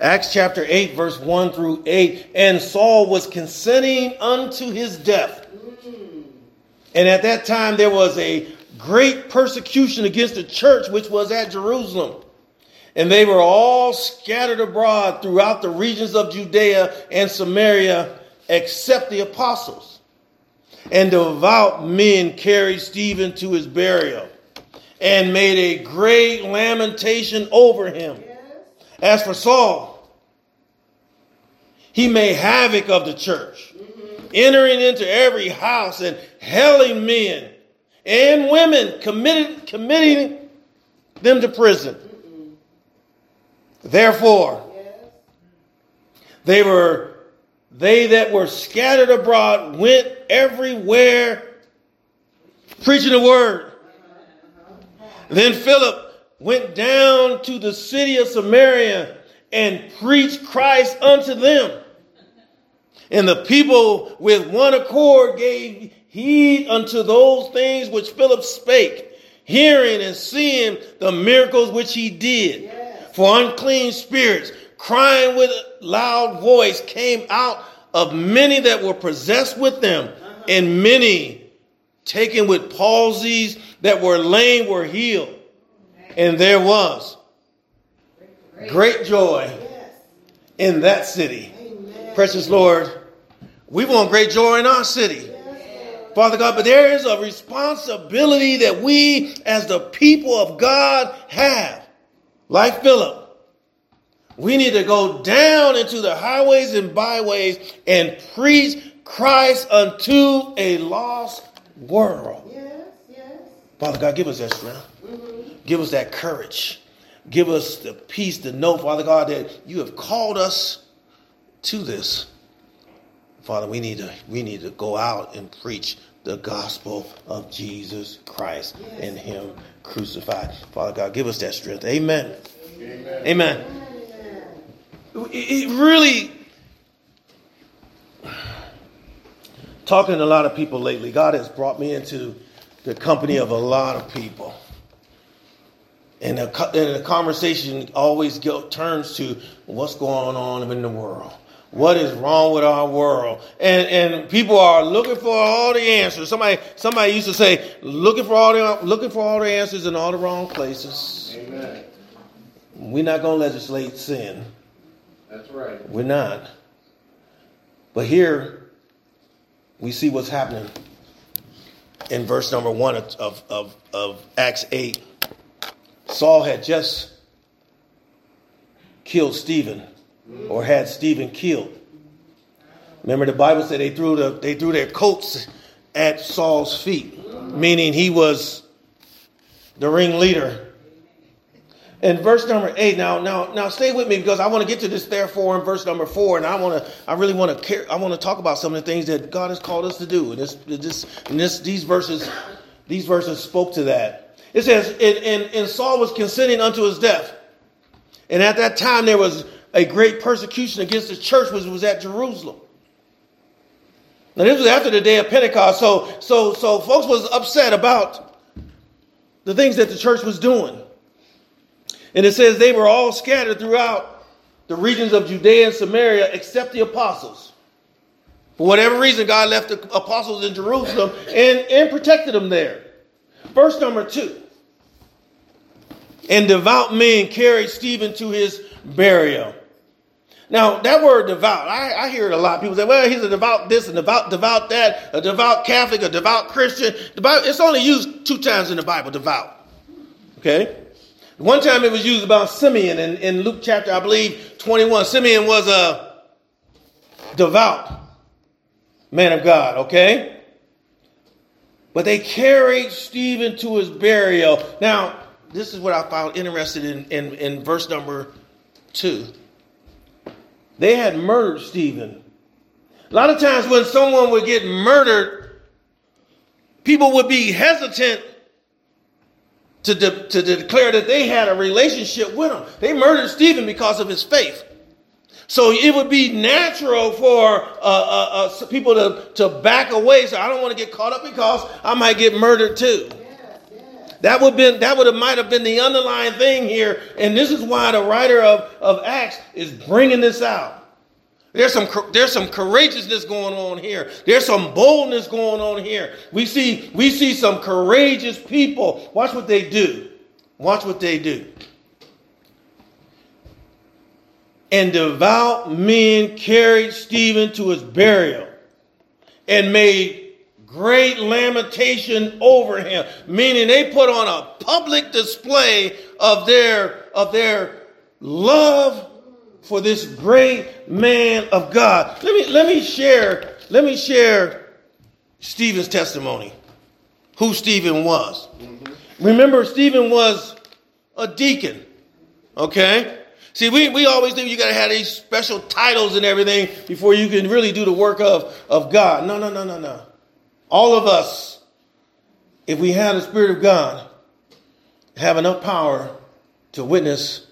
Acts chapter 8, verse 1 through 8. And Saul was consenting unto his death. And at that time, there was a great persecution against the church, which was at Jerusalem. And they were all scattered abroad throughout the regions of Judea and Samaria, except the apostles. And devout men carried Stephen to his burial and made a great lamentation over him. As for Saul, he made havoc of the church, entering into every house and helling men and women, committed, committing them to prison. Therefore, they were they that were scattered abroad went everywhere preaching the word. Then Philip went down to the city of Samaria and preached Christ unto them. And the people with one accord gave heed unto those things which Philip spake, hearing and seeing the miracles which he did. Yes. For unclean spirits, crying with a loud voice, came out of many that were possessed with them, uh-huh. and many taken with palsies that were lame were healed. And there was great joy in that city. Precious Lord, we want great joy in our city. Father God, but there is a responsibility that we as the people of God have. Like Philip, we need to go down into the highways and byways and preach Christ unto a lost world. Yes, yes. Father God, give us that strength. Mm-hmm. Give us that courage. Give us the peace to know, Father God, that you have called us to this. Father, we need to we need to go out and preach the gospel of Jesus Christ yes. and Him crucified. Father God, give us that strength. Amen. Amen. Amen. Amen. It really talking to a lot of people lately. God has brought me into the company of a lot of people. And the, and the conversation always go, turns to what's going on in the world. What is wrong with our world? And and people are looking for all the answers. Somebody somebody used to say, looking for all the looking for all the answers in all the wrong places. Amen. We're not gonna legislate sin. That's right. We're not. But here we see what's happening in verse number one of, of, of Acts 8. Saul had just killed Stephen or had Stephen killed. Remember the Bible said they threw the they threw their coats at Saul's feet, meaning he was the ringleader. And verse number eight, now, now, now, stay with me because I want to get to this. Therefore, in verse number four, and I want to, I really want to care. I want to talk about some of the things that God has called us to do. And this, this, and this, these verses, these verses spoke to that. It says, and, and, and Saul was consenting unto his death, and at that time there was a great persecution against the church which was at Jerusalem. Now this was after the day of Pentecost, so so so folks was upset about the things that the church was doing. And it says they were all scattered throughout the regions of Judea and Samaria except the apostles. For whatever reason, God left the apostles in Jerusalem and, and protected them there. Verse number two. And devout men carried Stephen to his burial. Now, that word devout, I, I, hear it a lot. People say, well, he's a devout this, and devout, devout that, a devout Catholic, a devout Christian. It's only used two times in the Bible, devout. Okay? One time it was used about Simeon in, in Luke chapter, I believe, 21. Simeon was a devout man of God, okay? But they carried Stephen to his burial. Now, this is what I found interested in, in, in verse number two. They had murdered Stephen. A lot of times when someone would get murdered, people would be hesitant to, de- to declare that they had a relationship with him. They murdered Stephen because of his faith. So it would be natural for uh, uh, uh, people to, to back away. So I don't want to get caught up because I might get murdered too. That would been that would have might have been the underlying thing here, and this is why the writer of, of Acts is bringing this out. There's some there's some courageousness going on here. There's some boldness going on here. We see we see some courageous people. Watch what they do. Watch what they do. And devout men carried Stephen to his burial and made great lamentation over him, meaning they put on a public display of their of their love for this great man of God. Let me let me share let me share Stephen's testimony. Who Stephen was. Mm-hmm. Remember Stephen was a deacon. Okay? See, we, we always think you got to have these special titles and everything before you can really do the work of, of God. No, no, no, no, no. All of us, if we have the Spirit of God, have enough power to witness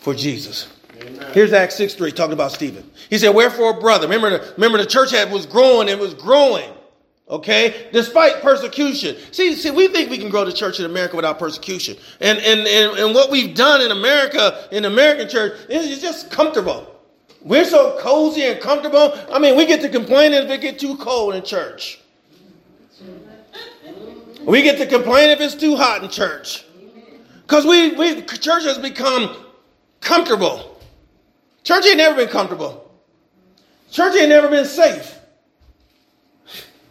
for Jesus. Amen. Here's Acts 6 3 talking about Stephen. He said, Wherefore, brother, remember the, remember the church had was growing, and was growing. Okay, despite persecution. See, see, we think we can grow the church in America without persecution. And and and, and what we've done in America, in the American church, is just comfortable. We're so cozy and comfortable. I mean, we get to complain if it get too cold in church. We get to complain if it's too hot in church. Because we, we church has become comfortable. Church ain't never been comfortable. Church ain't never been safe.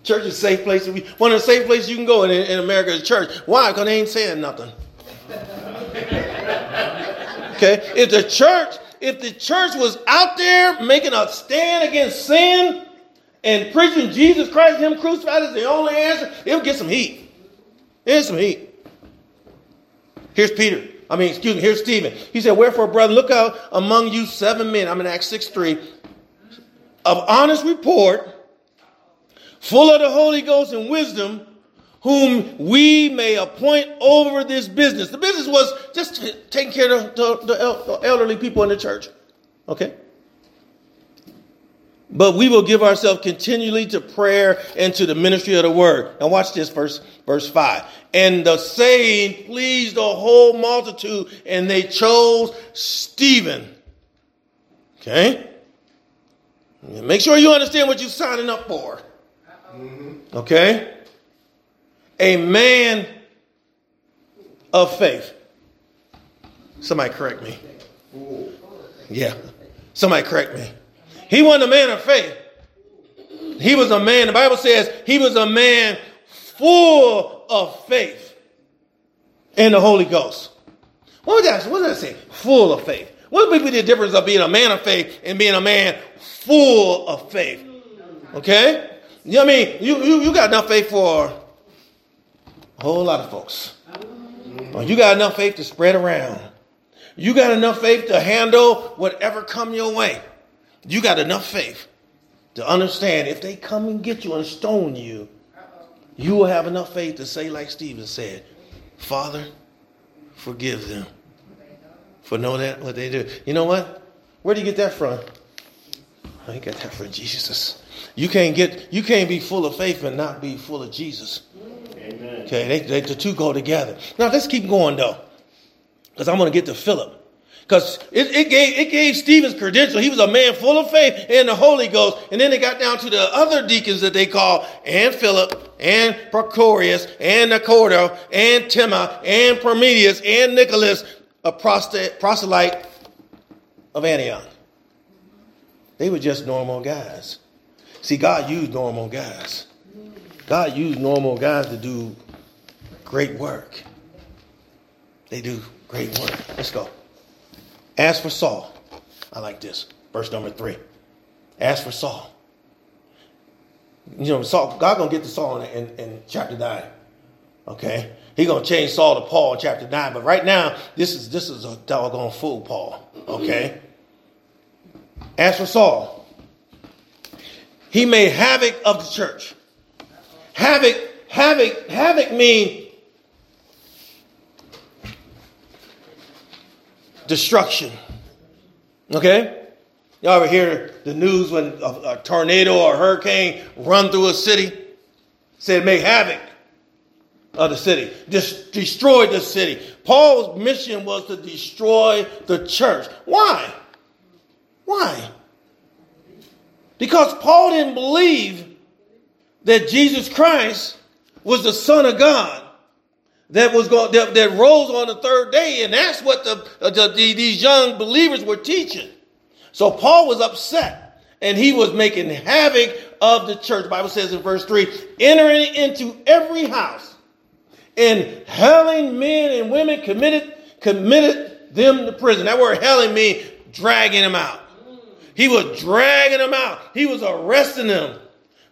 Church is a safe place. One of the safe places you can go in, in America is church. Why? Because they ain't saying nothing. Okay? If the church if the church was out there making a stand against sin and preaching Jesus Christ, Him crucified as the only answer, it would get some heat. It's some heat. Here's Peter. I mean, excuse me, here's Stephen. He said, Wherefore, brother, look out among you seven men. I'm in Acts 6 3. Of honest report, full of the Holy Ghost and wisdom, whom we may appoint over this business. The business was just taking care of the, the, the elderly people in the church. Okay? But we will give ourselves continually to prayer and to the ministry of the word. Now watch this verse, verse 5. And the saying pleased the whole multitude, and they chose Stephen. Okay? Make sure you understand what you're signing up for. Mm-hmm. Okay? A man of faith. Somebody correct me. Yeah. Somebody correct me. He wasn't a man of faith. He was a man, the Bible says he was a man full of faith in the Holy Ghost. What does that, what does that say? Full of faith. What would be the difference of being a man of faith and being a man full of faith? Okay? You know what I mean? You, you, you got enough faith for a whole lot of folks. You got enough faith to spread around. You got enough faith to handle whatever come your way. You got enough faith to understand if they come and get you and stone you, you will have enough faith to say, like Stephen said, Father, forgive them for know that what they do. You know what? Where do you get that from? I got that from Jesus. You can't get you can't be full of faith and not be full of Jesus. Okay, they, they, the two go together. Now let's keep going though, because I'm going to get to Philip. Because it, it, gave, it gave Stephen's credential. He was a man full of faith and the Holy Ghost. And then it got down to the other deacons that they call, and Philip, and Prochorus, and Nicanor, and Timon, and Parmenas, and Nicholas, a proselyte of Antioch. They were just normal guys. See, God used normal guys. God used normal guys to do great work. They do great work. Let's go. As for Saul, I like this. Verse number three. As for Saul. You know, Saul, God gonna get to Saul in, in, in chapter nine. Okay? He gonna change Saul to Paul in chapter nine. But right now, this is this is a doggone fool, Paul. Okay? As for Saul, he made havoc of the church. Havoc, havoc, havoc mean destruction. Okay? Y'all ever hear the news when a, a tornado or a hurricane run through a city? Said make havoc. of the city, just destroyed the city. Paul's mission was to destroy the church. Why? Why? Because Paul didn't believe that Jesus Christ was the Son of God that was going that, that rose on the third day, and that's what the, uh, the, the, these young believers were teaching. So Paul was upset, and he was making havoc of the church. The Bible says in verse three, entering into every house and hailing men and women committed committed them to prison. That word hailing means dragging them out. He was dragging them out. He was arresting them.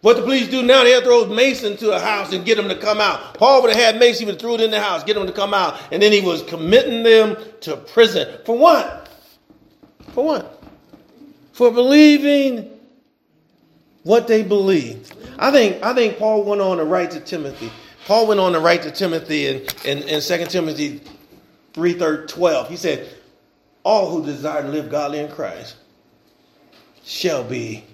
What the police do now, they'll throw Mason to a house and get him to come out. Paul would have had Mason, he would throw it in the house, get him to come out, and then he was committing them to prison. For what? For what? For believing what they believed. I think, I think Paul went on to write to Timothy. Paul went on to write to Timothy in, in, in 2 Timothy 3 12. He said, All who desire to live godly in Christ shall be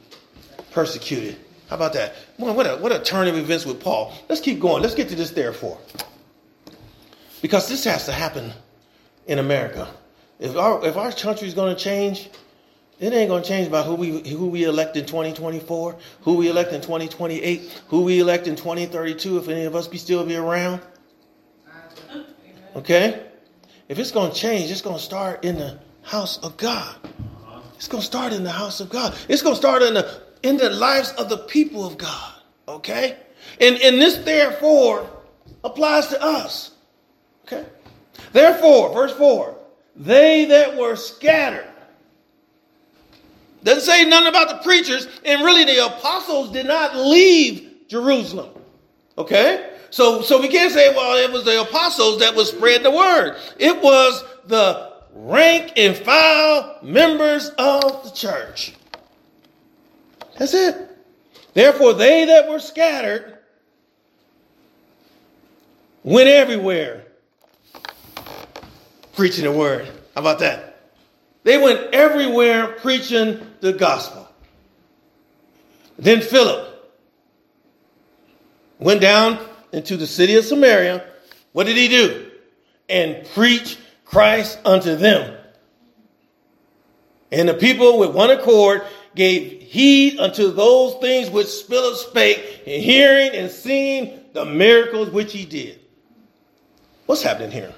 persecuted. How about that? What a, what a turn of events with Paul. Let's keep going. Let's get to this therefore. Because this has to happen in America. If our, if our country is going to change, it ain't going to change by who we, who we elect in 2024, who we elect in 2028, who we elect in 2032, if any of us be still be around. Okay? If it's going to change, it's going to start in the house of God. It's going to start in the house of God. It's going to start in the in the lives of the people of God. Okay? And, and this therefore applies to us. Okay? Therefore, verse 4, they that were scattered. Doesn't say nothing about the preachers, and really the apostles did not leave Jerusalem. Okay? So, so we can't say, well, it was the apostles that was spread the word. It was the rank and file members of the church. That's it. Therefore, they that were scattered went everywhere preaching the word. How about that? They went everywhere preaching the gospel. Then Philip went down into the city of Samaria. What did he do? And preach Christ unto them. And the people with one accord gave heed unto those things which Philip spake, and hearing and seeing the miracles which he did. What's happening here?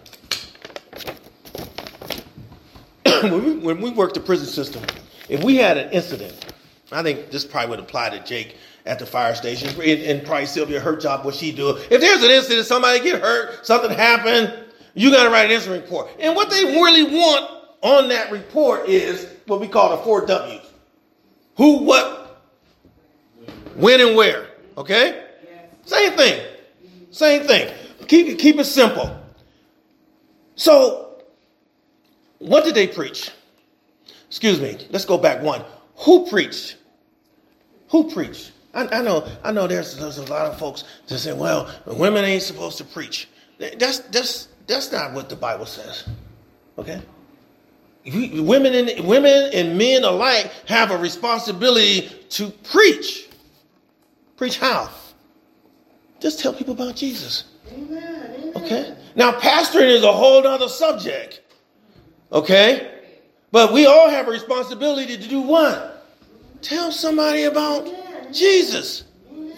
when, we, when we worked the prison system, if we had an incident, I think this probably would apply to Jake at the fire station, and, and probably Sylvia, her job, what she do. If there's an incident, somebody get hurt, something happened, you got to write an incident report. And what they really want on that report is what we call the four W's who, what, when, and where. Okay? Same thing. Same thing. Keep it, keep it simple. So, what did they preach? Excuse me. Let's go back one. Who preached? Who preached? I, I know. I know. There's, there's a lot of folks that say, "Well, women ain't supposed to preach." That's that's that's not what the Bible says. Okay women and women and men alike have a responsibility to preach. Preach how? Just tell people about Jesus. Amen, Okay? Now, pastoring is a whole other subject. Okay? But we all have a responsibility to do what? Tell somebody about Jesus.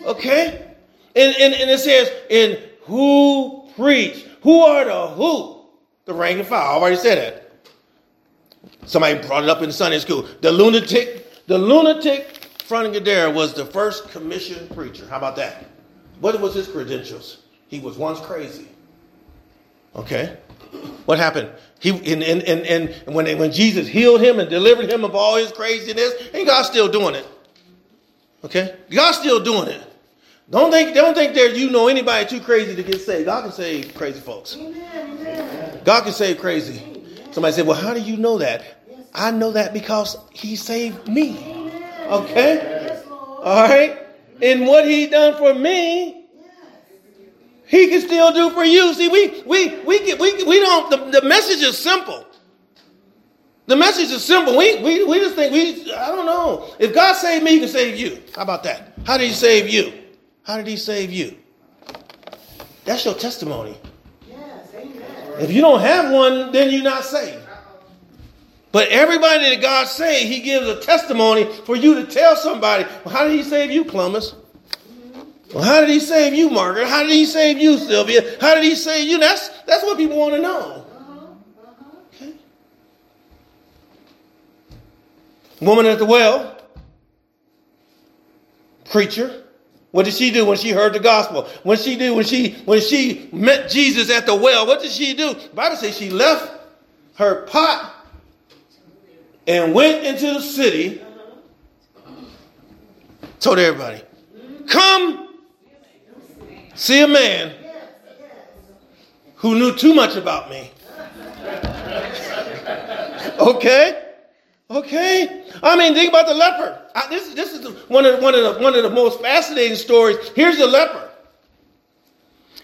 Okay? And, and, and it says, in who preach? Who are the who? The rank and file. I already said that. Somebody brought it up in Sunday school. The lunatic, the lunatic from Gadara was the first commissioned preacher. How about that? What was his credentials? He was once crazy. Okay? What happened? He and and and, and when they, when Jesus healed him and delivered him of all his craziness, and God's still doing it. Okay? God's still doing it. Don't think don't think that you know anybody too crazy to get saved. God can save crazy folks. God can save crazy. Somebody said, Well, how do you know that? I know that because he saved me. Okay? All right? And what he done for me, he can still do for you. See, we we we get, we we don't the, the message is simple. The message is simple. We, we, we just think we I don't know. If God saved me, he can save you. How about that? How did he save you? How did he save you? That's your testimony. If you don't have one, then you're not saved. But everybody that God saved, He gives a testimony for you to tell somebody. Well, how did He save you, Columbus? Well, how did He save you, Margaret? How did He save you, Sylvia? How did He save you? That's that's what people want to know. Woman at the well, preacher. What did she do when she heard the gospel? When she did when she when she met Jesus at the well, what did she do? The Bible says she left her pot and went into the city. Told everybody, come see a man who knew too much about me. okay? Okay? I mean, think about the leper. I, this, this is one of, one, of the, one of the most fascinating stories. Here's the leper.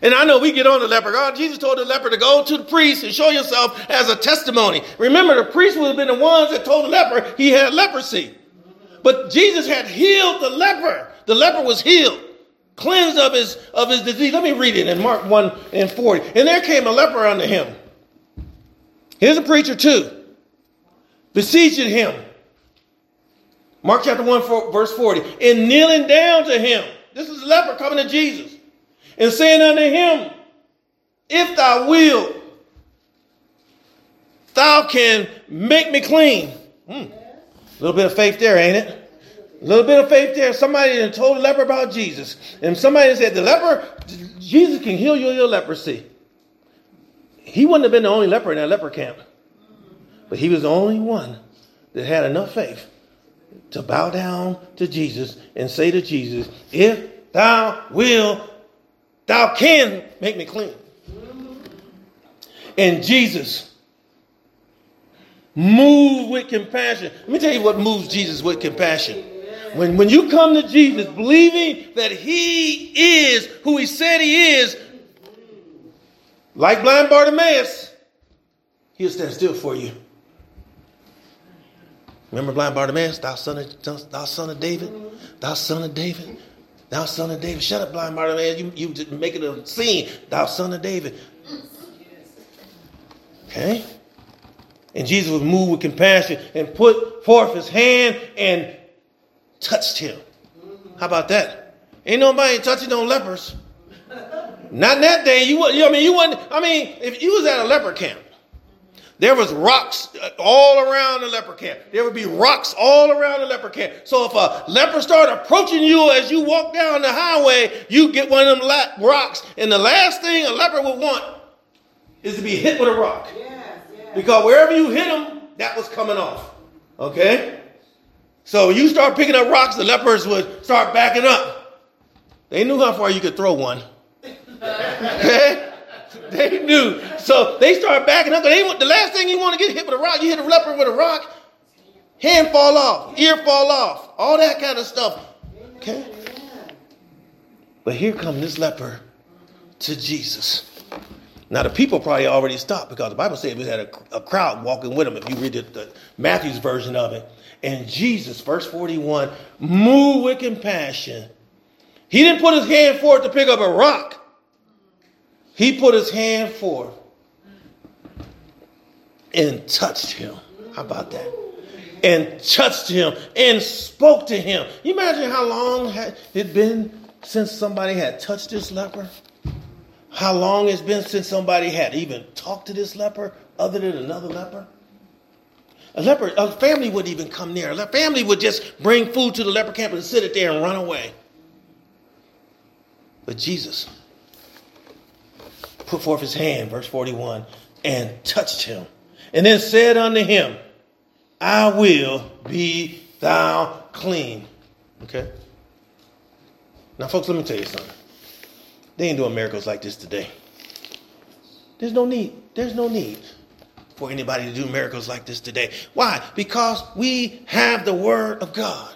And I know we get on the leper. God, Jesus told the leper to go to the priest and show yourself as a testimony. Remember, the priest would have been the ones that told the leper he had leprosy. But Jesus had healed the leper. The leper was healed, cleansed of his, of his disease. Let me read it in Mark 1 and 40. And there came a leper unto him. Here's a preacher too, beseeching him. Mark chapter 1, verse 40. And kneeling down to him. This is a leper coming to Jesus and saying unto him, If thou wilt, thou can make me clean. A hmm. little bit of faith there, ain't it? A little bit of faith there. Somebody told the leper about Jesus. And somebody said, The leper, Jesus can heal you of your leprosy. He wouldn't have been the only leper in that leper camp. But he was the only one that had enough faith to bow down to Jesus and say to Jesus, If thou wilt, Thou can make me clean. And Jesus moved with compassion. Let me tell you what moves Jesus with compassion. When, when you come to Jesus believing that he is who he said he is, like blind Bartimaeus, he'll stand still for you. Remember blind Bartimaeus, thou son of, thou son of David, thou son of David, Thou son of David. Shut up, blind Bartimaeus. You, you making a scene. Thou son of David. Okay? And Jesus was moved with compassion and put forth his hand and touched him. How about that? Ain't nobody touching no lepers. Not that day. You, you I mean, you wasn't, I mean, if you was at a leper camp, there was rocks uh, all around the leper camp. There would be rocks all around the leper camp. So if a leper started approaching you as you walk down the highway, you get one of them rocks. And the last thing a leper would want is to be hit with a rock. Yes, yes. Because wherever you hit them, that was coming off. Okay? So you start picking up rocks, the lepers would start backing up. They knew how far you could throw one. Okay? They knew. So they started backing up. They, the last thing you want to get hit with a rock, you hit a leper with a rock, hand fall off, ear fall off, all that kind of stuff. Okay? But here comes this leper to Jesus. Now the people probably already stopped because the Bible said we had a, a crowd walking with him. If you read the, the Matthew's version of it, and Jesus, verse forty-one, moved with compassion. He didn't put his hand forward to pick up a rock. He put his hand forth and touched him. How about that? And touched him and spoke to him. You imagine how long had it been since somebody had touched this leper? How long it's been since somebody had even talked to this leper other than another leper? A leper, a family wouldn't even come near. A family would just bring food to the leper camp and sit it there and run away. But Jesus, put forth his hand, verse 41, and touched him, and then said unto him, I will be thou clean. Okay? Now, folks, let me tell you something. They ain't doing miracles like this today. There's no need. There's no need for anybody to do miracles like this today. Why? Because we have the word of God.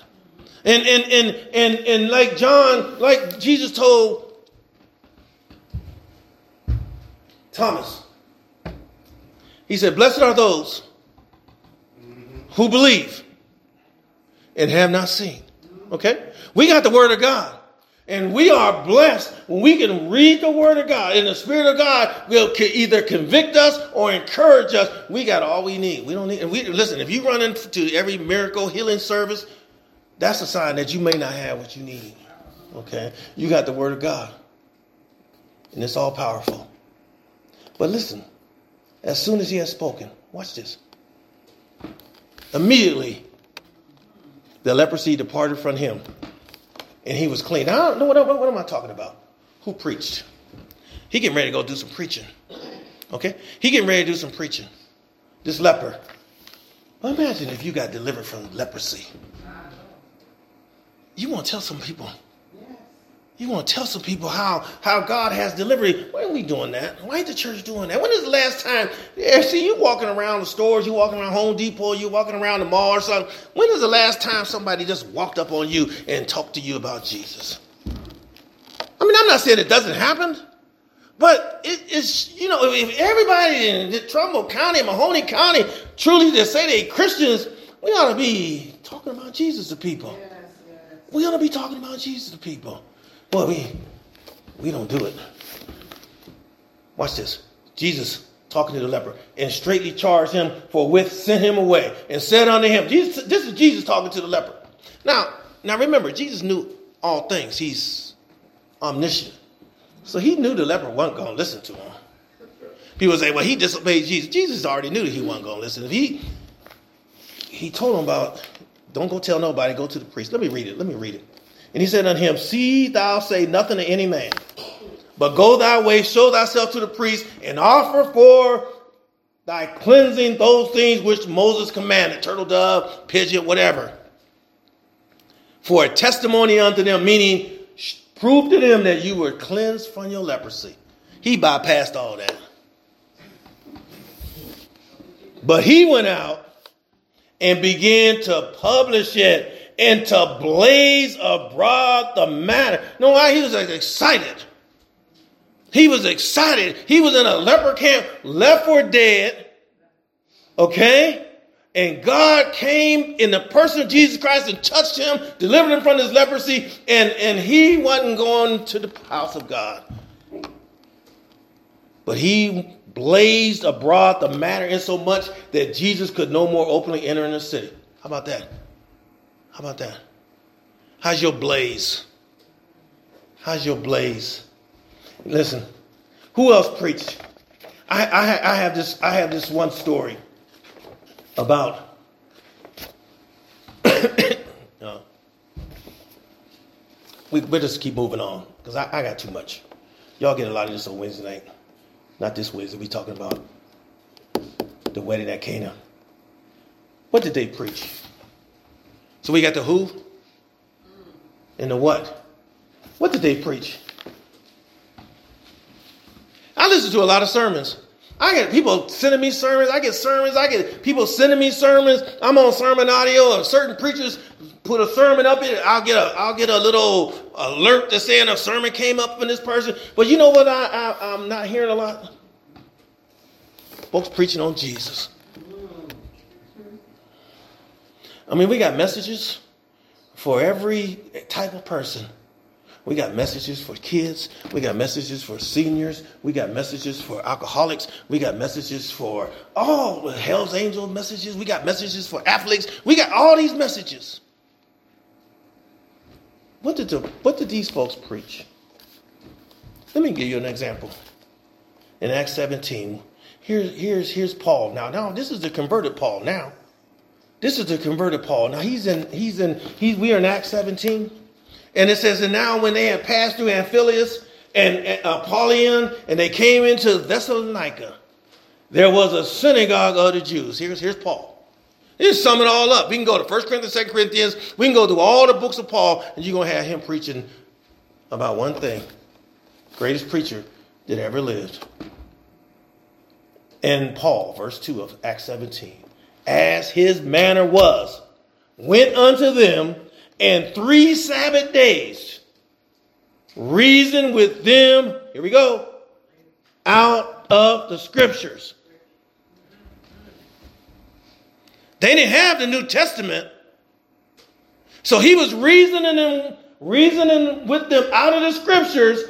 And and and and and like John, like Jesus told Thomas. He said, Blessed are those who believe and have not seen. Okay? We got the word of God. And we are blessed when we can read the Word of God, and the Spirit of God will either convict us or encourage us. We got all we need. We don't need. And we listen. If you run into every miracle healing service, that's a sign that you may not have what you need. Okay, you got the Word of God, and it's all powerful. But listen, as soon as He has spoken, watch this. Immediately, the leprosy departed from him and he was clean. I don't know what, what, what am I talking about? Who preached? He getting ready to go do some preaching. Okay? He getting ready to do some preaching. This leper. Well, imagine if you got delivered from leprosy. You want to tell some people. You want to tell some people how, how God has delivered. Why are we doing that? Why ain't the church doing that? When is the last time? Yeah, see, you walking around the stores, you walking around Home Depot, you walking around the mall or something. When is the last time somebody just walked up on you and talked to you about Jesus? I mean, I'm not saying it doesn't happen, but it, it's, you know, if everybody in Trumbull County, Mahoning County truly just say they Christians, we ought to be talking about Jesus to people. Yes, yes. We ought to be talking about Jesus to people. Boy, we we don't do it. Watch this. Jesus talking to the leper and straightly charged him for with sent him away and said unto him, Jesus, this is Jesus talking to the leper. Now, now remember, Jesus knew all things. He's omniscient. So he knew the leper wasn't going to listen to him. People say, well, he disobeyed Jesus. Jesus already knew that he wasn't going to listen. He he told him about, don't go tell nobody, go to the priest. Let me read it. Let me read it. And he said unto him, See thou say nothing to any man, but go thy way, show thyself to the priest, and offer for thy cleansing those things which Moses commanded turtle dove, pigeon, whatever. For a testimony unto them, meaning prove to them that you were cleansed from your leprosy. He bypassed all that. But he went out and began to publish it and to blaze abroad the matter. No, why? He was excited. He was excited. He was in a leper camp, left for dead. Okay? And God came in the person of Jesus Christ and touched him, delivered him from his leprosy, and, and he wasn't going to the house of God. But he blazed abroad the matter in so much that Jesus could no more openly enter in the city. How about that? How about that? How's your blaze? How's your blaze? Listen, who else preached? I, I, I have this. I have this one story about. uh, we we just keep moving on because I, I got too much. Y'all get a lot of this on Wednesday night. Not this Wednesday. We talking about the wedding at Cana. What did they preach? So we got the who and the what. What did they preach? I listen to a lot of sermons. I get people sending me sermons. I get sermons. I get people sending me sermons. I'm on sermon audio, and certain preachers put a sermon up in it. I'll get a I'll get a little alert that's saying a sermon came up from this person. But you know what? I, I I'm not hearing a lot. Folks preaching on Jesus. I mean, we got messages for every type of person. We got messages for kids. We got messages for seniors. We got messages for alcoholics. We got messages for all Hell's Angel messages. We got messages for athletes. We got all these messages. What did, the, what did these folks preach? Let me give you an example. In Acts 17, here's, here's, here's Paul. Now, now, this is the converted Paul now. This is the converted Paul. Now he's in, he's in, he's, we are in Acts 17. And it says, and now when they had passed through Amphipolis and uh, Apollonia, and they came into Thessalonica, there was a synagogue of the Jews. Here's, here's Paul. Just sum it all up. We can go to 1 Corinthians, 2 Corinthians. We can go through all the books of Paul, and you're going to have him preaching about one thing. Greatest preacher that ever lived. And Paul, verse 2 of Acts 17 as his manner was, went unto them, and three Sabbath days reasoned with them, here we go, out of the scriptures. They didn't have the New Testament. So he was reasoning them reasoning with them out of the scriptures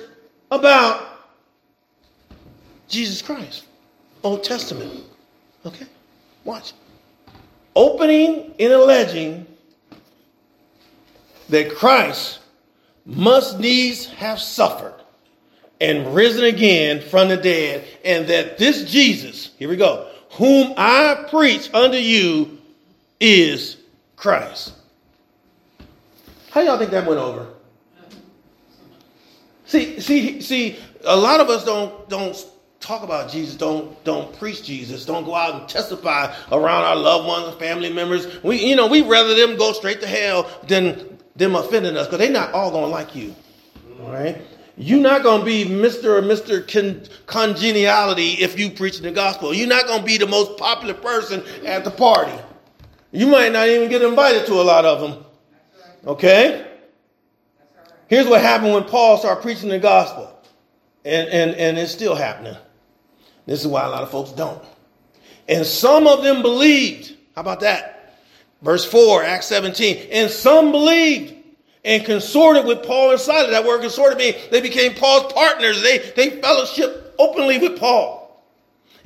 about Jesus Christ, Old Testament. Okay? Watch. Opening and alleging that Christ must needs have suffered and risen again from the dead, and that this Jesus, here we go, whom I preach unto you is Christ. How y'all think that went over? See, see, see, a lot of us don't don't talk about Jesus, don't don't preach Jesus, don't go out and testify around our loved ones, family members. We, you know, we'd rather them go straight to hell than them offending us because they're not all gonna like you. All right. You're not going to be Mr. or Mr. Con- congeniality if you preach the gospel. You're not going to be the most popular person at the party. You might not even get invited to a lot of them. Okay? Here's what happened when Paul started preaching the gospel. And, and, and it's still happening. This is why a lot of folks don't. And some of them believed. How about that? Verse 4, Acts 17. And some believed and consorted with Paul and Silas. That word consorted means they became Paul's partners. They, they fellowship openly with Paul.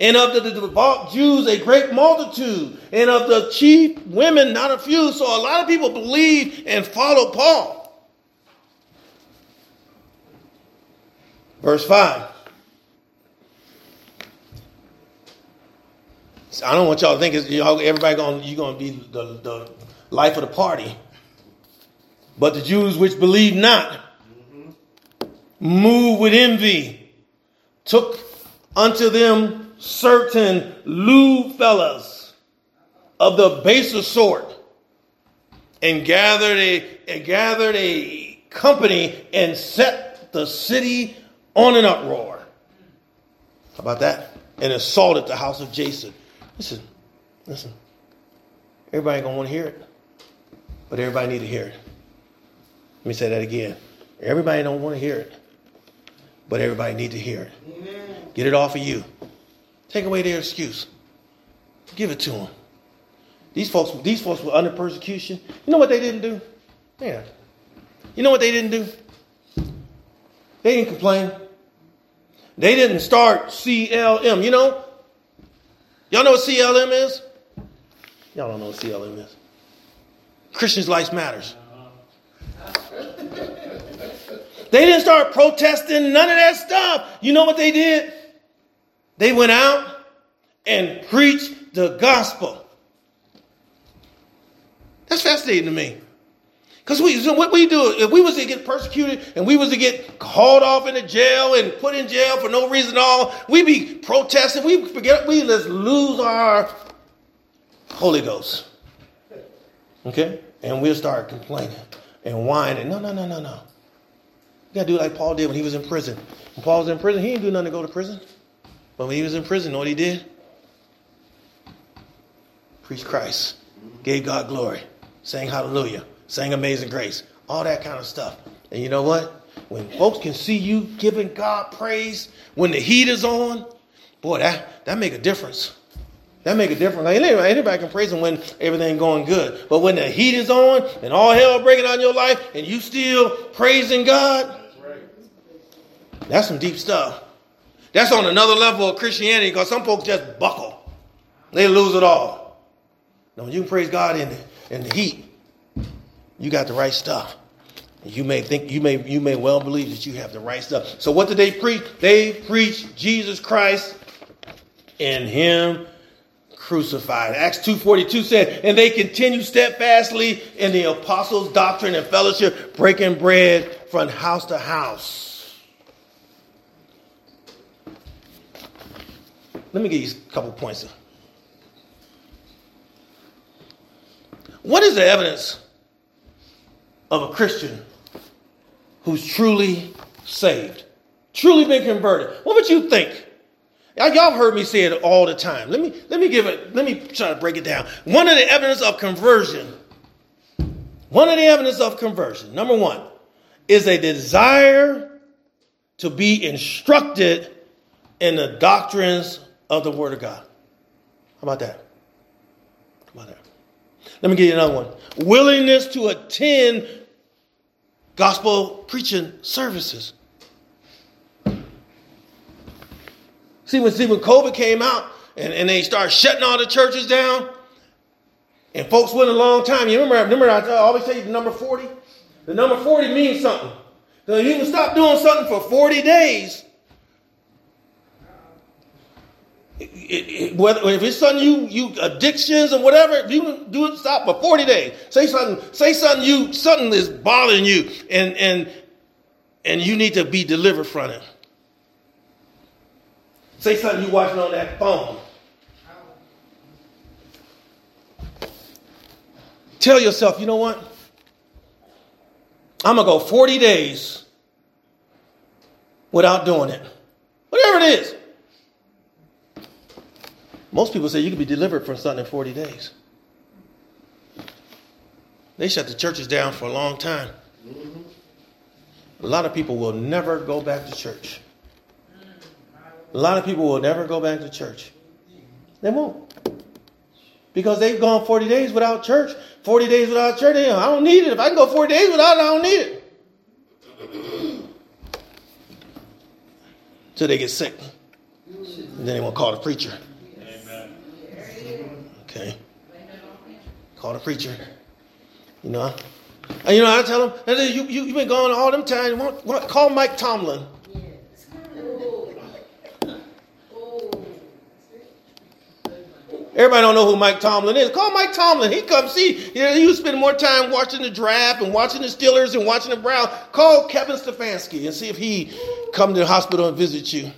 And of the, devout Jews, a great multitude. And of the chief women, not a few. So a lot of people believed and followed Paul. Verse 5. I don't want y'all to think y'all, everybody going you're going to be the, the life of the party. But the Jews which believed not, moved with envy, took unto them certain lewd fellows of the baser sort, and gathered a and gathered a company and set the city on an uproar. How about that? And assaulted the house of Jason. Listen, listen. Everybody ain't gonna want to hear it, but everybody need to hear it. Let me say that again. Everybody don't want to hear it, but everybody need to hear it. Amen. Get it off of you. Take away their excuse. Give it to them. These folks, these folks were under persecution. You know what they didn't do? Yeah. You know what they didn't do? They didn't complain. They didn't start CLM. You know? Y'all know what CLM is? Y'all don't know what CLM is. Christians' life matters. They didn't start protesting, none of that stuff. You know what they did? They went out and preached the gospel. That's fascinating to me. Because we, so what we do, if we was to get persecuted and we was to get hauled off into jail and put in jail for no reason at all, we be protesting. We forget, we just lose our Holy Ghost. Okay? And we'll start complaining and whining. No, no, no, no, no. You gotta do like Paul did when he was in prison. When Paul was in prison, he didn't do nothing to go to prison. But when he was in prison, you know what he did? Preach Christ, gave God glory, sang hallelujah, sang amazing grace, all that kind of stuff. And you know what? When folks can see you giving God praise when the heat is on, boy, that, that make a difference. That make a difference. Like anybody, anybody can praise him when everything going good. But when the heat is on and all hell breaking out in your life and you still praising God, that's some deep stuff. That's on another level of Christianity because some folks just buckle. They lose it all. When you can praise God in the, in the heat, you got the right stuff. You may think you may you may well believe that you have the right stuff. So what did they preach? They preached Jesus Christ and Him crucified. Acts 2.42 said, and they continued steadfastly in the apostles' doctrine and fellowship, breaking bread from house to house. Let me give you a couple points. What is the evidence of a Christian who's truly saved, truly been converted? What would you think? Y'all heard me say it all the time. Let me let me give it. Let me try to break it down. One of the evidence of conversion. One of the evidence of conversion. Number one is a desire to be instructed in the doctrines of the Word of God. How about that? How about that? Let me give you another one. Willingness to attend gospel preaching services. See, when, see, when COVID came out and, and they started shutting all the churches down, and folks went a long time. You remember, remember I always say the number 40? The number 40 means something. So you can stop doing something for 40 days. It, it, whether if it's something you you addictions or whatever, you do it stop for 40 days. Say something, say something you something is bothering you and and and you need to be delivered from it. Say something you watching on that phone. Tell yourself, you know what? I'm to go 40 days without doing it. Whatever it is. Most people say you can be delivered from something in 40 days. They shut the churches down for a long time. A lot of people will never go back to church. A lot of people will never go back to church. They won't. Because they've gone 40 days without church. 40 days without church. I don't need it. If I can go 40 days without it, I don't need it. Till they get sick. And then they want to call the preacher. Okay. Call the preacher. You know. And you know, I tell them, you, you, you've been gone all them time. Call Mike Tomlin. Everybody don't know who Mike Tomlin is. Call Mike Tomlin. He come see. You know, you spend more time watching the draft and watching the Steelers and watching the Browns. Call Kevin Stefanski and see if he come to the hospital and visit you.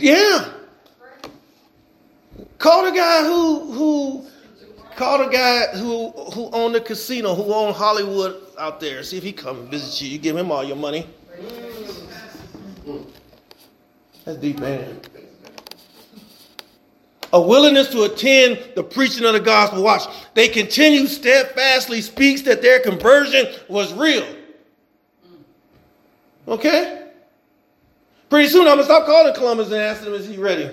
Yeah. Call the guy who who call the guy who who owned the casino, who owned Hollywood out there. See if he come and visit you. You give him all your money. That's deep, man. A willingness to attend the preaching of the gospel. Watch. They continue steadfastly speaks that their conversion was real. Okay? Pretty soon I'm going to stop calling Columbus and asking him, is he ready?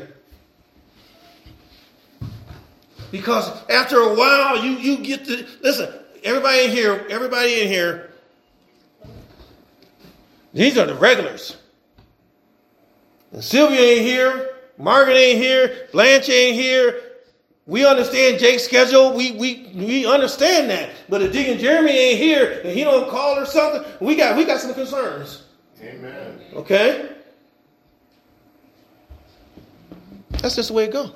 Because after a while, you, you get to, listen, everybody in here, everybody in here, these are the regulars. And Sylvia ain't here, Margaret ain't here, Blanche ain't here. We understand Jake's schedule. We, we, we understand that. But if Deacon Jeremy ain't here and he don't call or something, we got, we got some concerns. Amen. Okay? That's just the way it goes.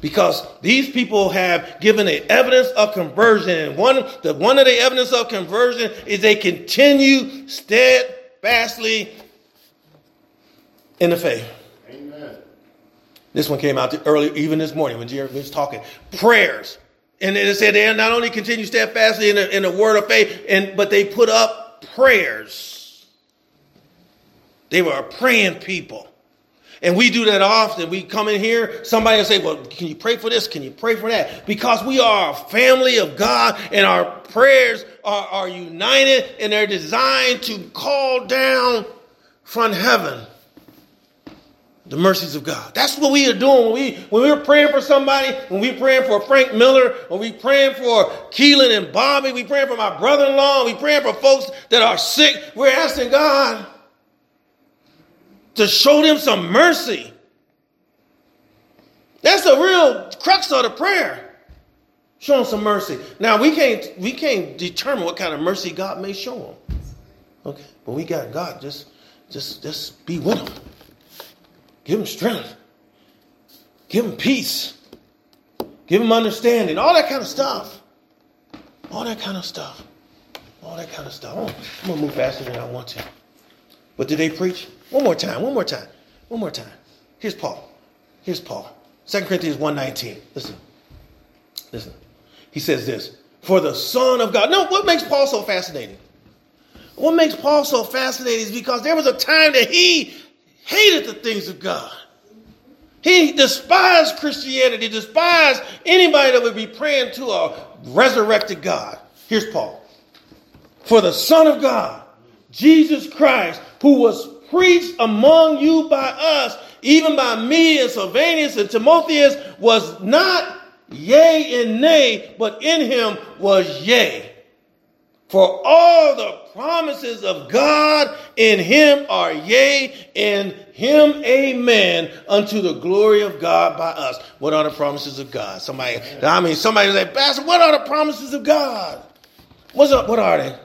Because these people have given a evidence of conversion. And one, the, one of the evidence of conversion is they continue steadfastly in the faith. Amen. This one came out early, even this morning when Jeremy was talking. Prayers. And it said they not only continue steadfastly in the, in the word of faith, and but they put up prayers. They were a praying people. And we do that often. We come in here, somebody will say, Well, can you pray for this? Can you pray for that? Because we are a family of God and our prayers are, are united and they're designed to call down from heaven the mercies of God. That's what we are doing when we when we're praying for somebody, when we're praying for Frank Miller, when we're praying for Keelan and Bobby, we're praying for my brother-in-law, we're praying for folks that are sick. We're asking God to show them some mercy. That's the real crux of the prayer. Show them some mercy. Now we can't we can't determine what kind of mercy God may show them. Okay, but we got God. Just just just be with them. Give them strength. Give them peace. Give them understanding. All that kind of stuff. All that kind of stuff. All that kind of stuff. Oh, I'm gonna move faster than I want to. But did they preach? One more time, one more time, one more time. Here's Paul. Here's Paul. 2 Corinthians 1.19. Listen. Listen. He says this. For the Son of God. No, what makes Paul so fascinating? What makes Paul so fascinating is because there was a time that he hated the things of God. He despised Christianity, despised anybody that would be praying to a resurrected God. Here's Paul. For the Son of God, Jesus Christ, who was preached among you by us even by me and Silvanus and Timotheus, was not yea and nay, but in him was yea. For all the promises of God in him are yea, in him amen, unto the glory of God by us. What are the promises of God? Somebody, I mean, somebody say, Pastor, what are the promises of God? What's up? What are they?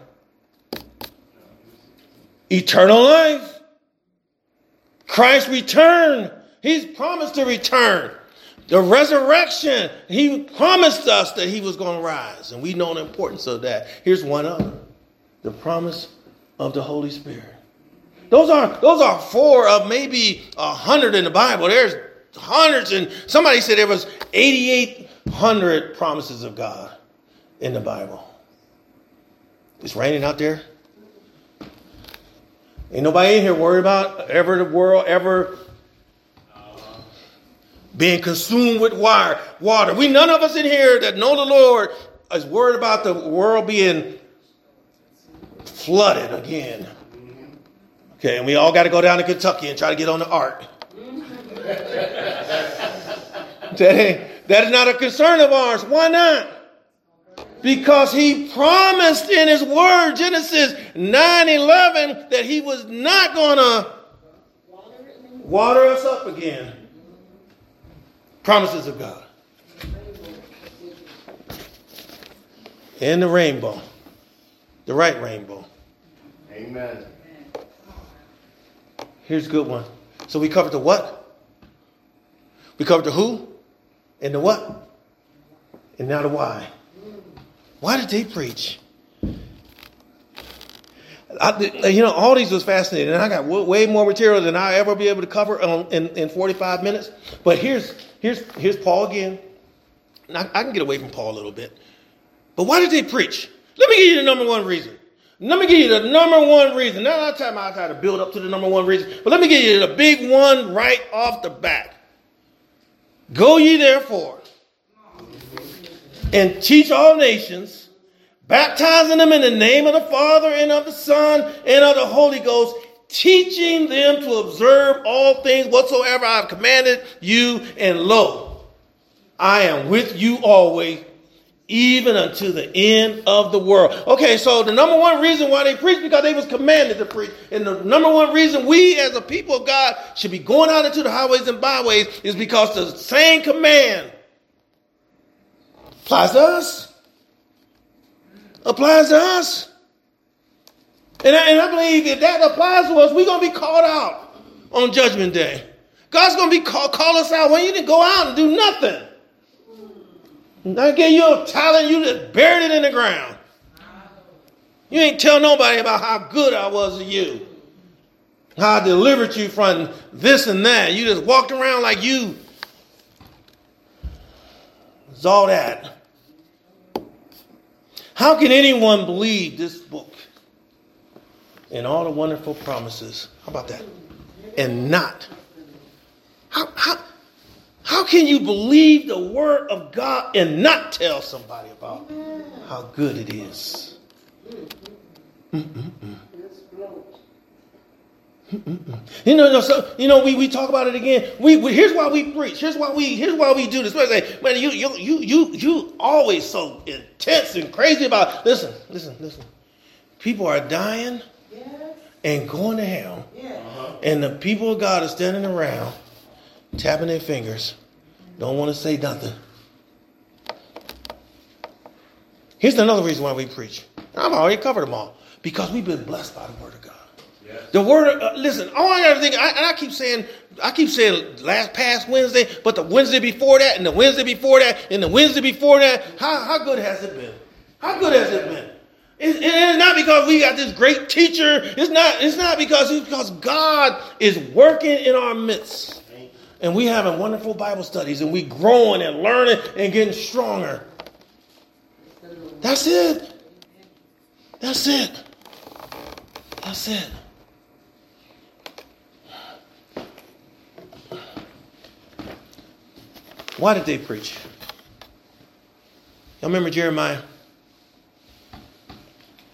Eternal life. Christ's return. He's promised to return. The resurrection, he promised us that he was going to rise, and we know the importance of that. Here's one other the promise of the Holy Spirit. Those are, those are four of maybe a hundred in the Bible. There's hundreds, and somebody said there was 8,800 promises of God in the Bible. It's raining out there. Ain't nobody in here worried about ever the world ever being consumed with wire, water. We none of us in here that know the Lord is worried about the world being flooded again. Okay, and we all got to go down to Kentucky and try to get on the ark. that, that is not a concern of ours. Why not? Because he promised in his word, Genesis 9 11, that he was not going to water us up again. Promises of God. And the rainbow. The right rainbow. Amen. Here's a good one. So we covered the what? We covered the who and the what? And now the why. Why did they preach? I, you know, all these was fascinating, and I got way more material than I ever be able to cover in, in 45 minutes. But here's here's here's Paul again. I, I can get away from Paul a little bit. But why did they preach? Let me give you the number one reason. Let me give you the number one reason. Now, I time I try to build up to the number one reason, but let me give you the big one right off the bat. Go ye therefore and teach all nations, baptizing them in the name of the Father and of the Son and of the Holy Ghost, teaching them to observe all things whatsoever I have commanded you, and lo, I am with you always even unto the end of the world. Okay, so the number one reason why they preach because they was commanded to preach. And the number one reason we as a people of God should be going out into the highways and byways is because the same command applies to us. Applies to us. And I, and I believe if that applies to us, we're going to be called out on Judgment Day. God's going to be call, call us out when you didn't go out and do nothing. I gave you a talent, you just buried it in the ground. You ain't tell nobody about how good I was to you. How I delivered you from this and that. You just walked around like you. It's all that. How can anyone believe this book and all the wonderful promises? How about that? And not. How, how, how can you believe the word of God and not tell somebody about how good it is? Mm-mm-mm. You know, so you know, we, we talk about it again. We, we, here's why we preach. Here's why we here's why we do this. Say, man, you you you you you always so intense and crazy about. Listen, listen, listen. People are dying yes. and going to hell, yeah. and the people of God are standing around tapping their fingers, don't want to say nothing. Here's another reason why we preach. I've already covered them all. Because we've been blessed by the Word of God. The Word, uh, listen, all I got to think, I, and I keep saying, I keep saying last past Wednesday, but the Wednesday before that, and the Wednesday before that, and the Wednesday before that, how, how good has it been? How good has it been? It's, it's not because we got this great teacher. It's not, it's not because it's because God is working in our midst and we having wonderful Bible studies and we growing and learning and getting stronger. That's it. That's it. That's it. Why did they preach? Y'all remember Jeremiah?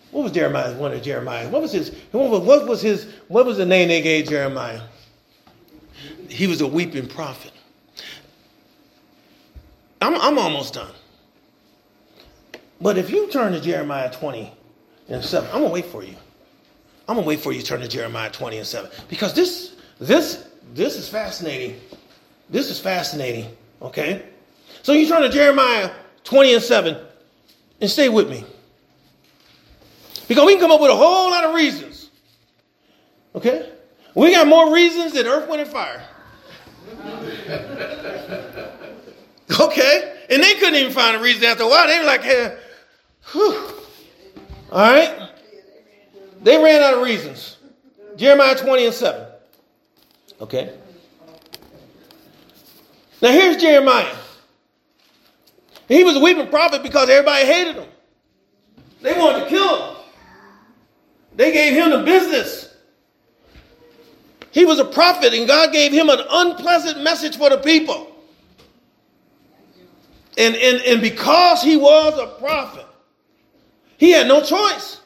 What was Jeremiah's one of Jeremiah? What was his what was, what was his what was the name they gave Jeremiah? He was a weeping prophet. I'm, I'm almost done. But if you turn to Jeremiah 20 and 7, I'm to wait for you. I'm to wait for you to turn to Jeremiah 20 and 7. Because this, this, this is fascinating. This is fascinating. Okay? So you turn to Jeremiah 20 and 7 and stay with me. Because we can come up with a whole lot of reasons. Okay? We got more reasons than earth, wind, and fire. okay? And they couldn't even find a reason after a while. They were like, hey, whew. All right? They ran out of reasons. Jeremiah 20 and 7. Okay? Now here's Jeremiah. He was a weeping prophet because everybody hated him. They wanted to kill him. They gave him the business. He was a prophet, and God gave him an unpleasant message for the people. And, and, and because he was a prophet, he had no choice.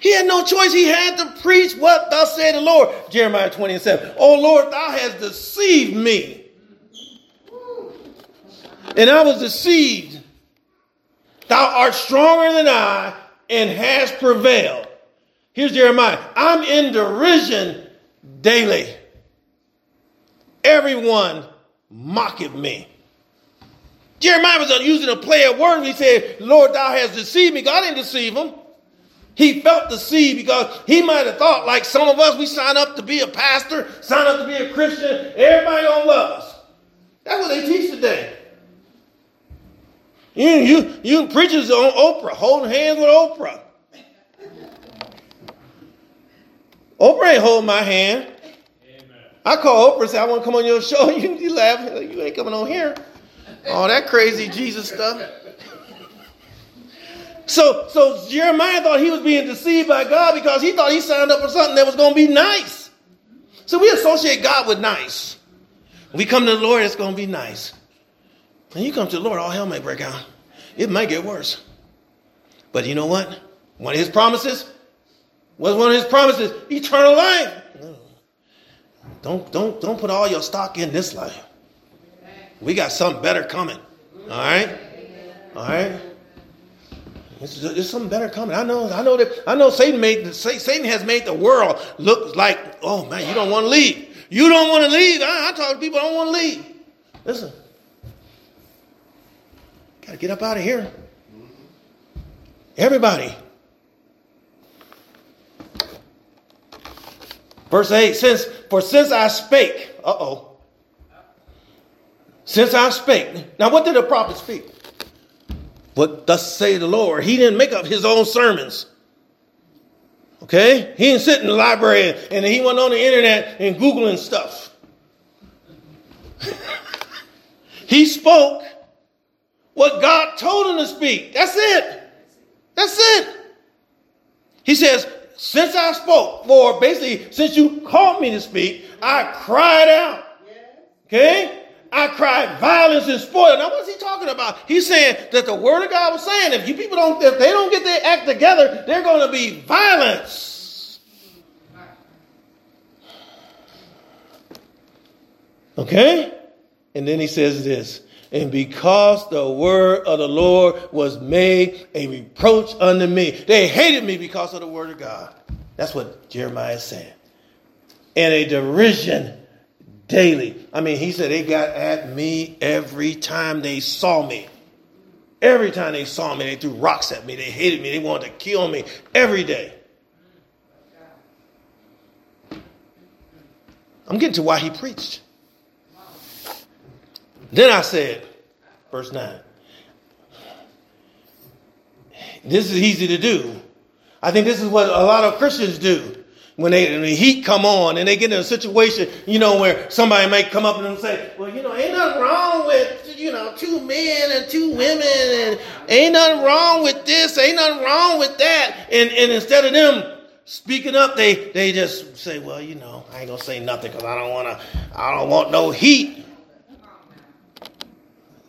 He had no choice. He had to preach what thus said the Lord. Jeremiah 27. Oh Lord, thou hast deceived me. And I was deceived. Thou art stronger than I and hast prevailed. Here's Jeremiah. I'm in derision daily. Everyone mocketh me. Jeremiah was using a play of words. He said, Lord, thou hast deceived me. God didn't deceive him. He felt the seed because he might have thought, like some of us, we sign up to be a pastor, sign up to be a Christian, everybody gonna love us. That's what they teach today. You, you, you preachers on Oprah, holding hands with Oprah. Oprah ain't holding my hand. Amen. I call Oprah and say, I want to come on your show. You, you laugh. You ain't coming on here. All that crazy Jesus stuff. So, so Jeremiah thought he was being deceived by God because he thought he signed up for something that was going to be nice. So we associate God with nice. we come to the Lord, it's going to be nice. When you come to the Lord, all hell may break out. It might get worse. But you know what? One of his promises was one of his promises eternal life. Don't, don't, don't put all your stock in this life. We got something better coming. All right? All right? There's something better coming. I know. I know that. I know. Satan made. Satan has made the world look like. Oh man, you don't want to leave. You don't want to leave. I, I talk to people. I don't want to leave. Listen. Got to get up out of here. Everybody. Verse 8 Since for since I spake, uh oh. Since I spake. Now, what did the prophet speak? What thus say the Lord? He didn't make up his own sermons. Okay? He didn't sit in the library and he went on the internet and Googling stuff. he spoke what God told him to speak. That's it. That's it. He says, since I spoke, for basically, since you called me to speak, I cried out. Okay? I cried violence and spoil. Now, what's he talking about? He's saying that the word of God was saying if you people don't, if they don't get their act together, they're going to be violence. Okay? And then he says this and because the word of the Lord was made a reproach unto me. They hated me because of the word of God. That's what Jeremiah is saying. And a derision daily. I mean, he said they got at me every time they saw me. Every time they saw me, they threw rocks at me. They hated me. They wanted to kill me every day. I'm getting to why he preached. Then I said, verse 9, this is easy to do. I think this is what a lot of Christians do. When, they, when the heat come on and they get in a situation, you know, where somebody might come up and say, well, you know, ain't nothing wrong with, you know, two men and two women and ain't nothing wrong with this, ain't nothing wrong with that. And, and instead of them speaking up, they, they just say, well, you know, I ain't gonna say nothing because I don't want to, I don't want no heat.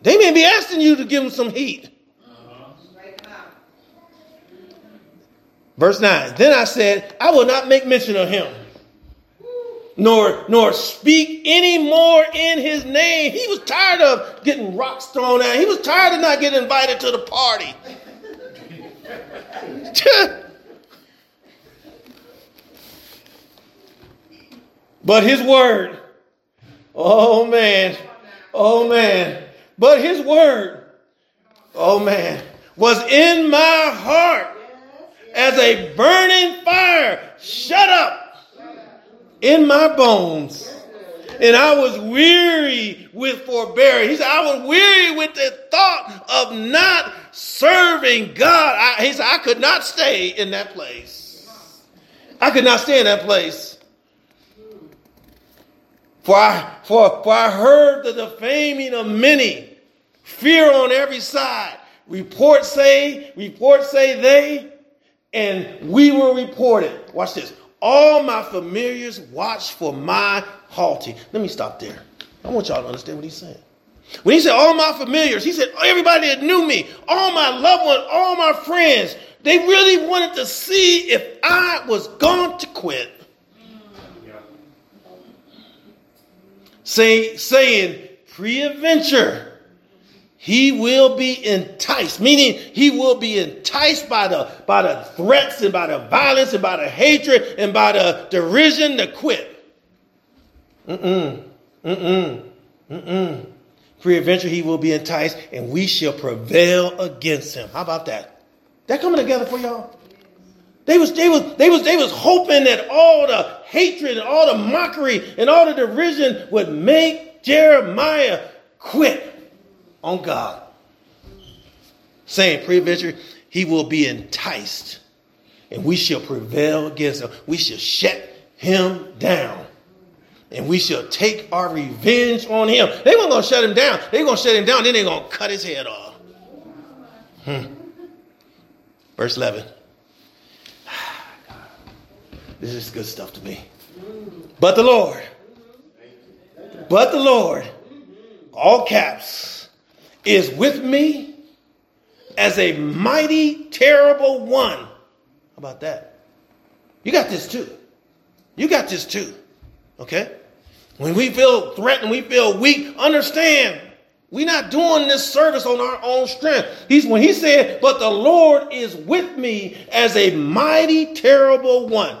They may be asking you to give them some heat. Verse 9. Then I said, I will not make mention of him. nor nor speak any more in his name. He was tired of getting rocks thrown at. He was tired of not getting invited to the party. but his word, oh man, oh man, but his word, oh man, was in my heart as a burning fire. Shut up in my bones. And I was weary with forbearing. He said, I was weary with the thought of not serving God. I, he said, I could not stay in that place. I could not stay in that place. For I, for, for I heard the defaming of many, fear on every side. Reports say, reports say they, and we were reported. Watch this. All my familiars watch for my halting. Let me stop there. I want y'all to understand what he's saying. When he said all my familiars, he said everybody that knew me, all my loved ones, all my friends, they really wanted to see if I was going to quit. Say, saying pre-adventure he will be enticed, meaning he will be enticed by the, by the threats and by the violence and by the hatred and by the derision to quit. Mm-mm, mm-mm, mm-mm. Pre-adventure, he will be enticed and we shall prevail against him. How about that? That coming together for y'all? They was, they was, they was, they was hoping that all the hatred and all the mockery and all the derision would make Jeremiah quit on God. Saying, pre-adventure, he will be enticed and we shall prevail against him. We shall shut him down. And we shall take our revenge on him. They weren't going to shut him down. They're going to shut him down, then they're going to cut his head off. Hmm. Verse 11. This is good stuff to me. But the Lord, but the Lord, all caps, is with me as a mighty, terrible one. How about that? You got this too. You got this too. Okay? When we feel threatened, we feel weak, understand we're not doing this service on our own strength. He's when he said, But the Lord is with me as a mighty, terrible one.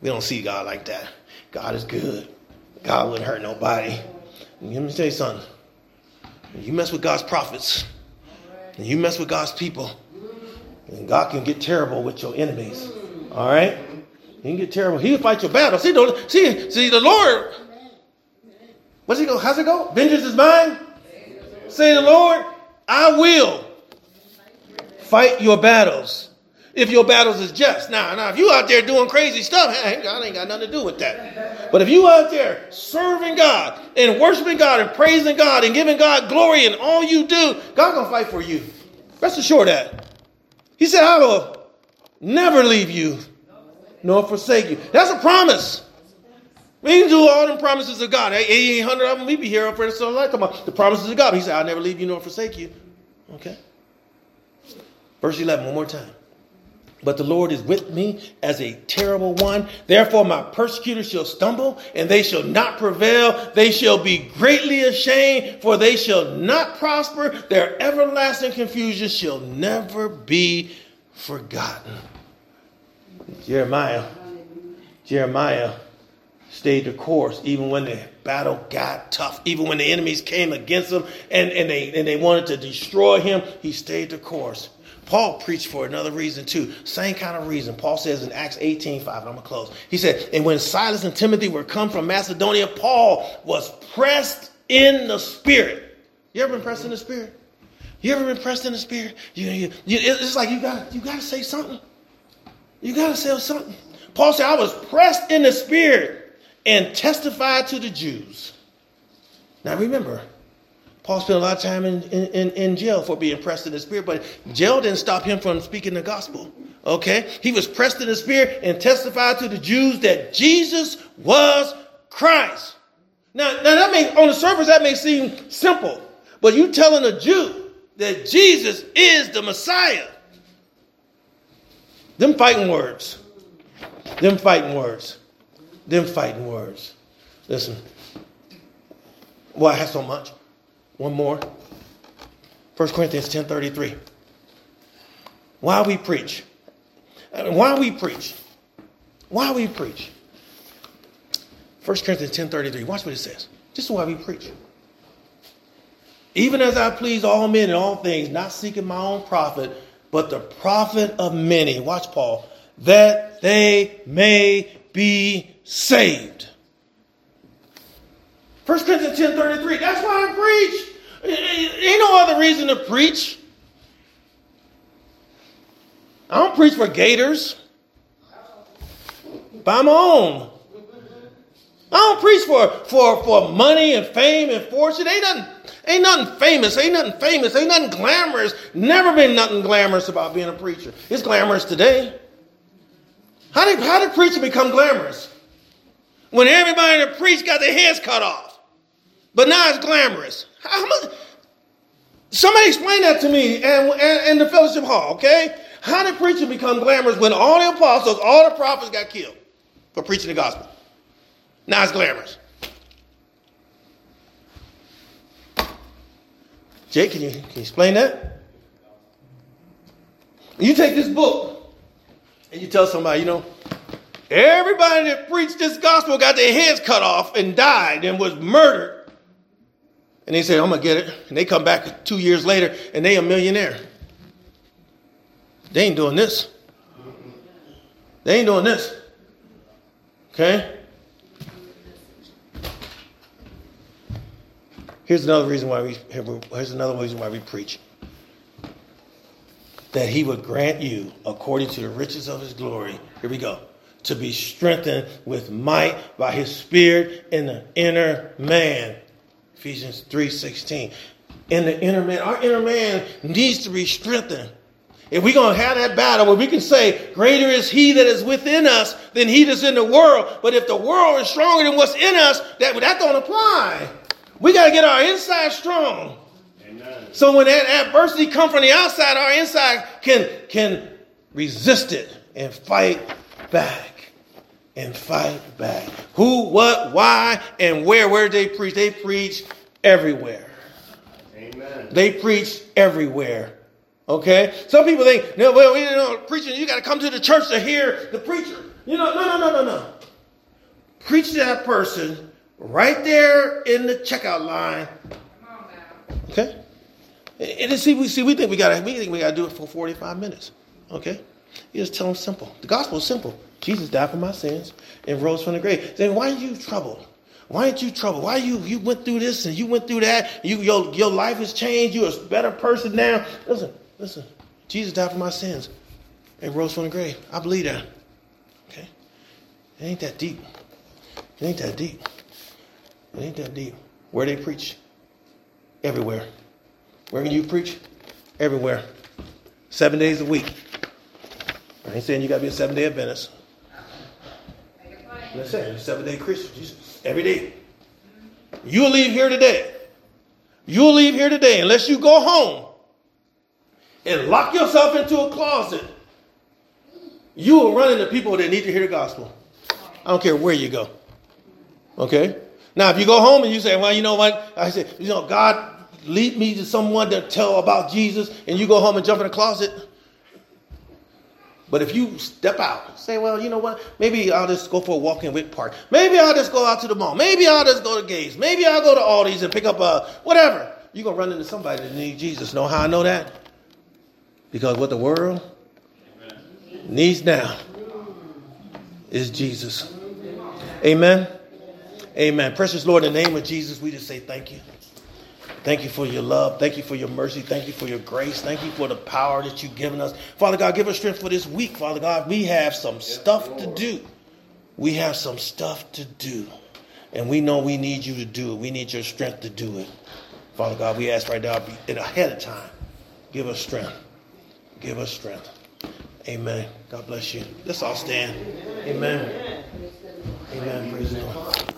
We don't see God like that. God is good. God wouldn't hurt nobody. Let me tell you something. You mess with God's prophets, and you mess with God's people, and God can get terrible with your enemies. All right? He can get terrible. He'll fight your battle. See, see, see, the Lord. What's he go? How's it go? Vengeance is mine. Say the Lord, I will fight your battles if your battles is just. Now, now, if you out there doing crazy stuff, hey, God ain't got nothing to do with that. But if you out there serving God and worshiping God and praising God and giving God glory in all you do, God gonna fight for you. Rest assured that. He said, I will never leave you nor forsake you. That's a promise. We can do all them promises of God. 800 of them, we be here up for the life. Come on. The promises of God. He said, I'll never leave you nor forsake you. Okay. Verse 11, one more time. But the Lord is with me as a terrible one. Therefore, my persecutors shall stumble, and they shall not prevail. They shall be greatly ashamed, for they shall not prosper. Their everlasting confusion shall never be forgotten. Jeremiah, Jeremiah stayed the course even when the battle got tough, even when the enemies came against him and, and, they, and they wanted to destroy him. He stayed the course. Paul preached for another reason too. Same kind of reason. Paul says in Acts 18 5, I'm going to close. He said, And when Silas and Timothy were come from Macedonia, Paul was pressed in the spirit. You ever been pressed in the spirit? You ever been pressed in the spirit? You, you, you, it's like you got you got to say something. You got to say something. Paul said, I was pressed in the spirit and testified to the Jews. Now remember, Paul spent a lot of time in, in, in jail for being pressed in the spirit, but jail didn't stop him from speaking the gospel. Okay? He was pressed in the spirit and testified to the Jews that Jesus was Christ. Now, now that may, on the surface, that may seem simple, but you telling a Jew that Jesus is the Messiah. Them fighting words. Them fighting words. them fighting words. Listen. Well, I have so much. One more. 1 Corinthians 10.33. Uh, why we preach? Why we preach? Why we preach? 1 Corinthians 10.33. Watch what it says. This is why we preach. Even as I please all men in all things, not seeking my own profit, but the profit of many. Watch Paul. That they may be saved. 1 Corinthians 10:33. That's why I preach. Ain't no other reason to preach. I don't preach for gators. By my own. I don't preach for, for, for money and fame and fortune. Ain't nothing, ain't nothing famous. Ain't nothing famous. Ain't nothing glamorous. Never been nothing glamorous about being a preacher. It's glamorous today. How did, how did preaching become glamorous? When everybody that preached got their heads cut off. But now it's glamorous. How much? Somebody explain that to me and, and, and the fellowship hall, okay? How did preaching become glamorous when all the apostles, all the prophets got killed for preaching the gospel? Now it's glamorous. Jake, can you, can you explain that? You take this book and you tell somebody, you know, everybody that preached this gospel got their heads cut off and died and was murdered. And they say, I'm gonna get it. And they come back two years later and they a millionaire. They ain't doing this. They ain't doing this. Okay? Here's another reason why we here's another reason why we preach. That he would grant you, according to the riches of his glory, here we go, to be strengthened with might by his spirit in the inner man. Ephesians 3:16. In the inner man, our inner man needs to be strengthened. If we're going to have that battle where we can say, greater is he that is within us than he that's in the world. But if the world is stronger than what's in us, that, that don't apply. We got to get our inside strong. Amen. So when that adversity comes from the outside, our inside can, can resist it and fight back. And fight back. Who, what, why, and where? Where did they preach? They preach everywhere. Amen. They preach everywhere. Okay? Some people think, no, well, we know preaching, you got to come to the church to hear the preacher. You know, no, no, no, no, no. Preach to that person right there in the checkout line. Okay? And see, we see, we think we got we think we got to do it for 45 minutes. Okay? You just tell them simple. The gospel is simple. Jesus died for my sins and rose from the grave. Then why are you troubled? Why aren't you troubled? Why you you went through this and you went through that? You your your life has changed. You're a better person now. Listen, listen. Jesus died for my sins and rose from the grave. I believe that. Okay? It ain't that deep. It ain't that deep. It ain't that deep. Where they preach? Everywhere. Where can you preach? Everywhere. Seven days a week. I ain't saying you got to be a seven day Adventist. I'm saying seven day Christian. Jesus, every day. You'll leave here today. You'll leave here today unless you go home and lock yourself into a closet. You will run into people that need to hear the gospel. I don't care where you go. Okay? Now, if you go home and you say, well, you know what? I said, you know, God lead me to someone to tell about Jesus, and you go home and jump in a closet. But if you step out, say, well, you know what? Maybe I'll just go for a walk in Wick Park. Maybe I'll just go out to the mall. Maybe I'll just go to Gates. Maybe I'll go to Aldi's and pick up a whatever. You're going to run into somebody that needs Jesus. Know how I know that? Because what the world needs now is Jesus. Amen. Amen. Precious Lord, in the name of Jesus, we just say thank you. Thank you for your love. Thank you for your mercy. Thank you for your grace. Thank you for the power that you've given us. Father God, give us strength for this week. Father God, we have some stuff to do. We have some stuff to do. And we know we need you to do it. We need your strength to do it. Father God, we ask right now, ahead of time, give us strength. Give us strength. Amen. God bless you. Let's all stand. Amen. Amen. Praise the Lord.